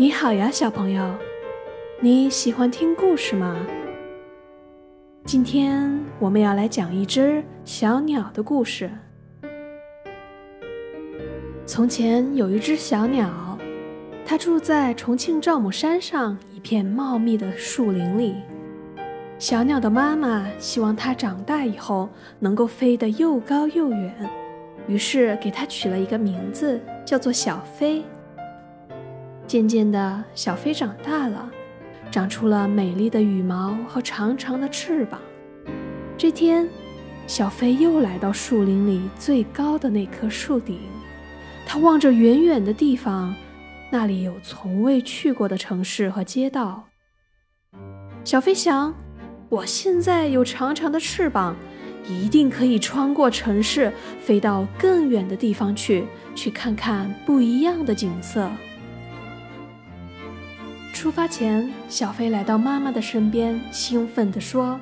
你好呀，小朋友，你喜欢听故事吗？今天我们要来讲一只小鸟的故事。从前有一只小鸟，它住在重庆赵母山上一片茂密的树林里。小鸟的妈妈希望它长大以后能够飞得又高又远，于是给它取了一个名字，叫做小飞。渐渐的，小飞长大了，长出了美丽的羽毛和长长的翅膀。这天，小飞又来到树林里最高的那棵树顶，他望着远远的地方，那里有从未去过的城市和街道。小飞想：我现在有长长的翅膀，一定可以穿过城市，飞到更远的地方去，去看看不一样的景色。出发前，小飞来到妈妈的身边，兴奋地说：“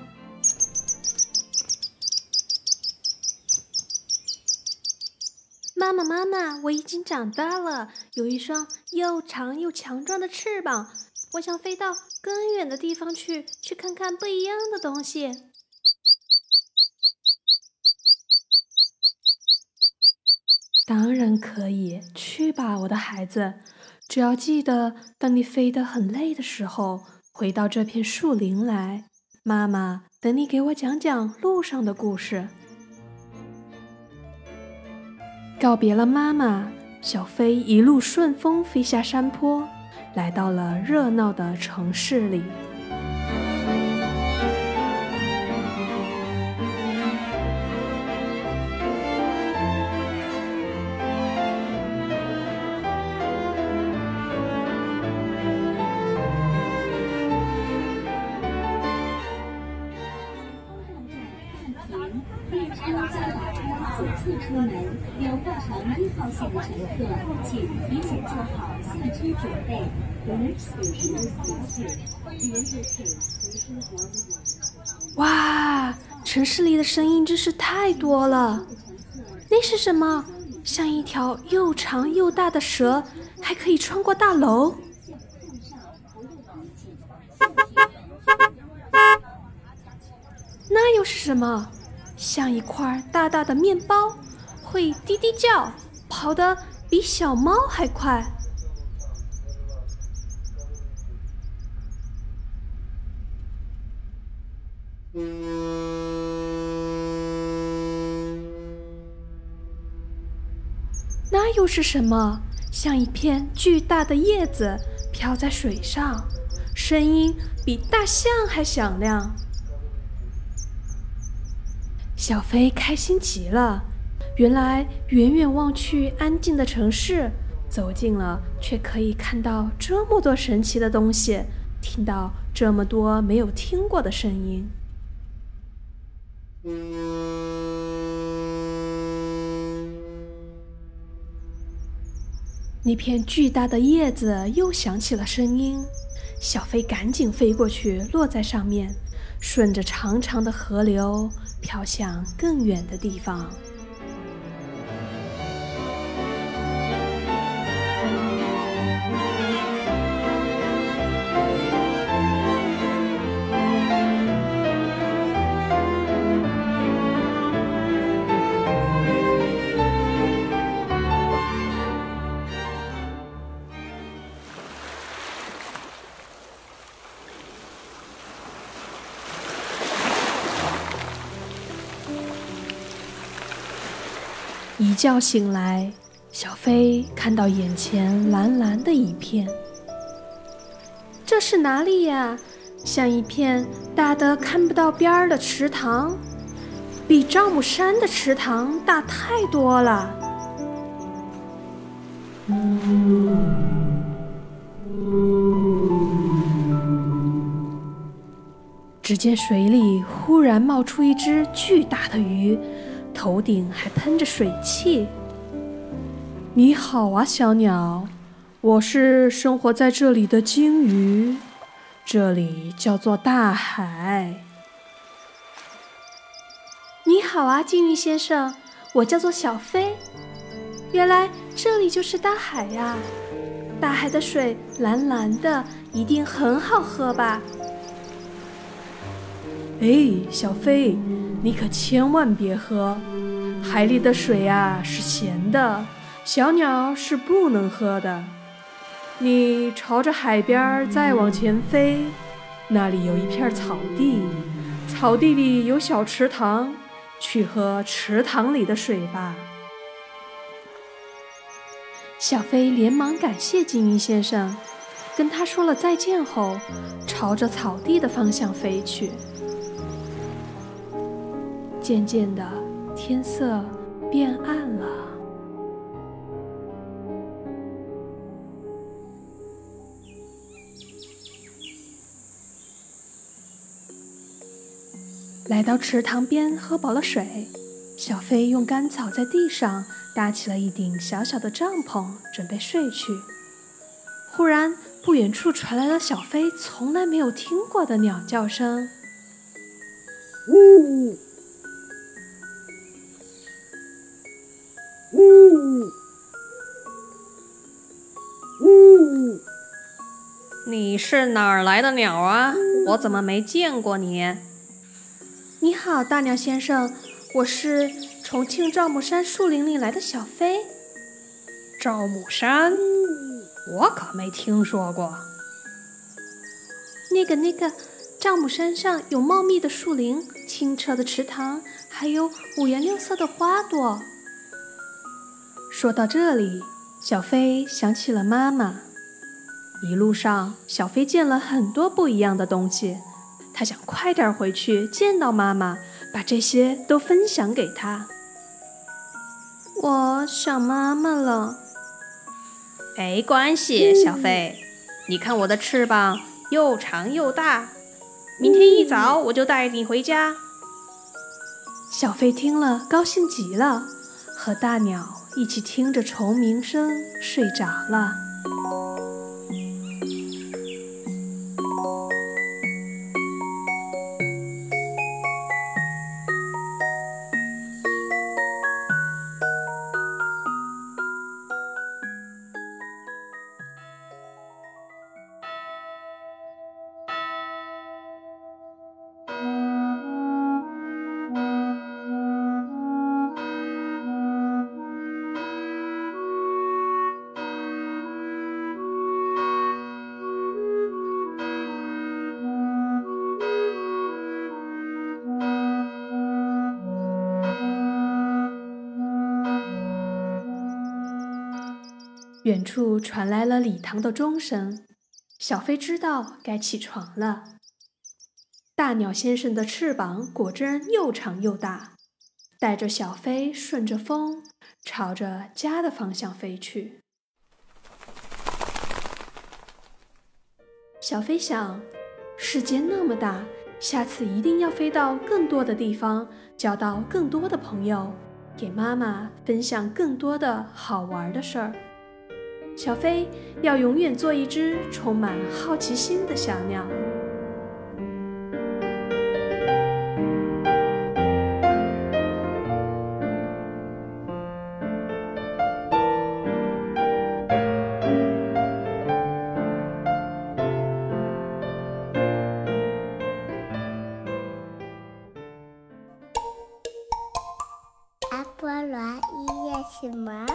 妈妈，妈妈，我已经长大了，有一双又长又强壮的翅膀，我想飞到更远的地方去，去看看不一样的东西。”当然可以，去吧，我的孩子。只要记得，当你飞得很累的时候，回到这片树林来，妈妈等你给我讲讲路上的故事。告别了妈妈，小飞一路顺风飞下山坡，来到了热闹的城市里。出门，有搭乘一号线的乘客，请提前做好下车准备。哇，城市里的声音真是太多了。那是什么？像一条又长又大的蛇，还可以穿过大楼。那又是什么？像一块大大的面包，会滴滴叫，跑得比小猫还快。那又是什么？像一片巨大的叶子飘在水上，声音比大象还响亮。小飞开心极了，原来远远望去安静的城市，走近了却可以看到这么多神奇的东西，听到这么多没有听过的声音。那片巨大的叶子又响起了声音，小飞赶紧飞过去，落在上面，顺着长长的河流。飘向更远的地方。一觉醒来，小飞看到眼前蓝蓝的一片。这是哪里呀？像一片大得看不到边儿的池塘，比丈母山的池塘大太多了。只见水里忽然冒出一只巨大的鱼。头顶还喷着水汽。你好啊，小鸟，我是生活在这里的鲸鱼，这里叫做大海。你好啊，鲸鱼先生，我叫做小飞。原来这里就是大海呀。大海的水蓝蓝的，一定很好喝吧？哎，小飞，你可千万别喝，海里的水啊是咸的，小鸟是不能喝的。你朝着海边再往前飞，那里有一片草地，草地里有小池塘，去喝池塘里的水吧。小飞连忙感谢金鱼先生，跟他说了再见后，朝着草地的方向飞去。渐渐的，天色变暗了。来到池塘边，喝饱了水，小飞用干草在地上搭起了一顶小小的帐篷，准备睡去。忽然，不远处传来了小飞从来没有听过的鸟叫声。呜。呜呜！你是哪儿来的鸟啊？我怎么没见过你？你好，大鸟先生，我是重庆赵母山树林里来的小飞。赵母山，我可没听说过。那个那个，赵母山上有茂密的树林、清澈的池塘，还有五颜六色的花朵。说到这里，小飞想起了妈妈。一路上，小飞见了很多不一样的东西，他想快点回去见到妈妈，把这些都分享给她。我想妈妈了。没关系，小飞，你看我的翅膀又长又大，明天一早我就带你回家。小飞听了，高兴极了，和大鸟。一起听着虫鸣声睡着了。远处传来了礼堂的钟声，小飞知道该起床了。大鸟先生的翅膀果真又长又大，带着小飞顺着风，朝着家的方向飞去。小飞想，世界那么大，下次一定要飞到更多的地方，交到更多的朋友，给妈妈分享更多的好玩的事儿。小飞要永远做一只充满好奇心的小鸟。阿波罗一夜醒来